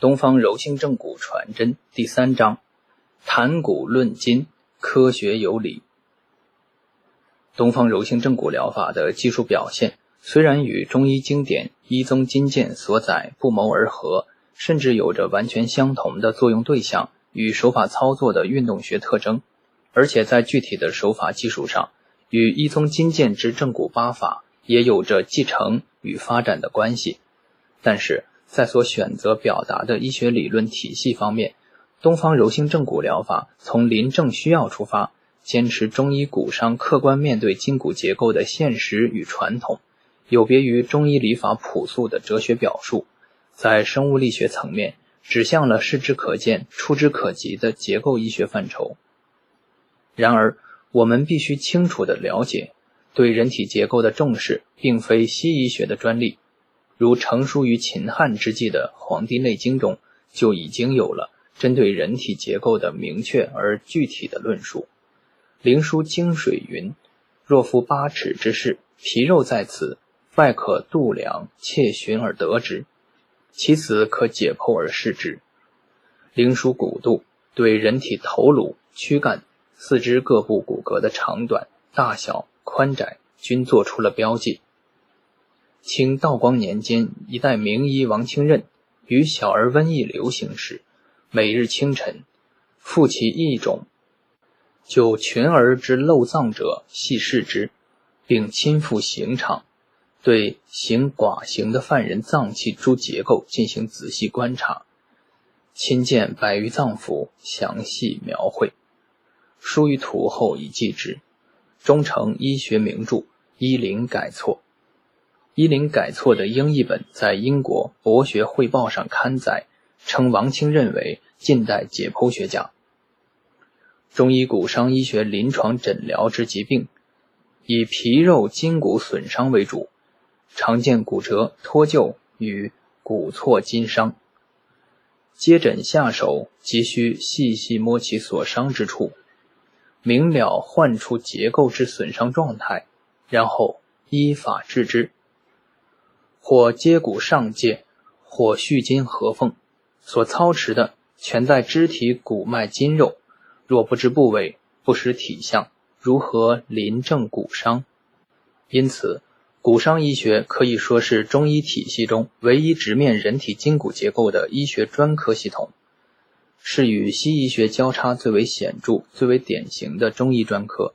东方柔性正骨传真第三章：谈古论今，科学有理。东方柔性正骨疗法的技术表现，虽然与中医经典《医宗金鉴》所载不谋而合，甚至有着完全相同的作用对象与手法操作的运动学特征，而且在具体的手法技术上，与《医宗金鉴》之正骨八法也有着继承与发展的关系，但是。在所选择表达的医学理论体系方面，东方柔性正骨疗法从临症需要出发，坚持中医骨伤客观面对筋骨结构的现实与传统，有别于中医理法朴素的哲学表述，在生物力学层面指向了视之可见、触之可及的结构医学范畴。然而，我们必须清楚地了解，对人体结构的重视并非西医学的专利。如成书于秦汉之际的《黄帝内经》中，就已经有了针对人体结构的明确而具体的论述。《灵枢·经水》云：“若夫八尺之势，皮肉在此，外可度量，切寻而得之。其此可解剖而视之。”《灵枢·骨度》对人体头颅、躯干、四肢各部骨骼的长短、大小、宽窄均做出了标记。清道光年间，一代名医王清任于小儿瘟疫流行时，每日清晨复其异种，就群儿之漏脏者细视之，并亲赴刑场，对行寡刑的犯人脏器诸结构进行仔细观察，亲见百余脏腑，详细描绘，书于图后以记之，终成医学名著《医灵改错》。医林改错的英译本在英国博学汇报上刊载，称王清任为近代解剖学家。中医骨伤医学临床诊疗之疾病，以皮肉筋骨损伤为主，常见骨折、脱臼与骨错筋伤。接诊下手，急需细细摸其所伤之处，明了患处结构之损伤状态，然后依法治之。或接骨上界，或续筋合缝，所操持的全在肢体骨脉筋肉。若不知部位，不识体相，如何临证骨伤？因此，骨伤医学可以说是中医体系中唯一直面人体筋骨结构的医学专科系统，是与西医学交叉最为显著、最为典型的中医专科。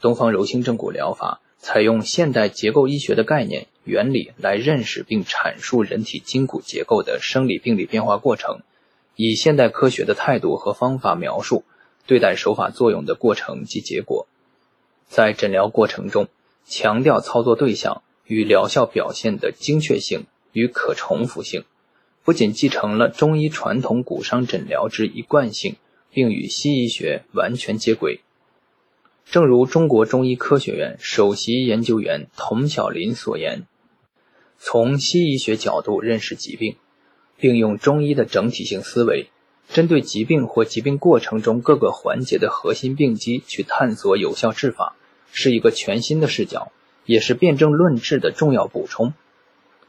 东方柔性正骨疗法。采用现代结构医学的概念原理来认识并阐述人体筋骨结构的生理病理变化过程，以现代科学的态度和方法描述对待手法作用的过程及结果，在诊疗过程中强调操作对象与疗效表现的精确性与可重复性，不仅继承了中医传统骨伤诊疗之一贯性，并与西医学完全接轨。正如中国中医科学院首席研究员童小林所言：“从西医学角度认识疾病，并用中医的整体性思维，针对疾病或疾病过程中各个环节的核心病机去探索有效治法，是一个全新的视角，也是辨证论治的重要补充。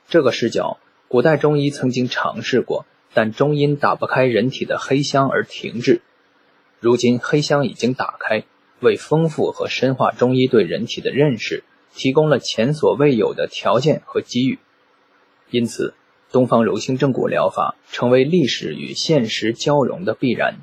这个视角，古代中医曾经尝试过，但终因打不开人体的黑箱而停滞。如今黑箱已经打开。”为丰富和深化中医对人体的认识提供了前所未有的条件和机遇，因此，东方柔性正骨疗法成为历史与现实交融的必然。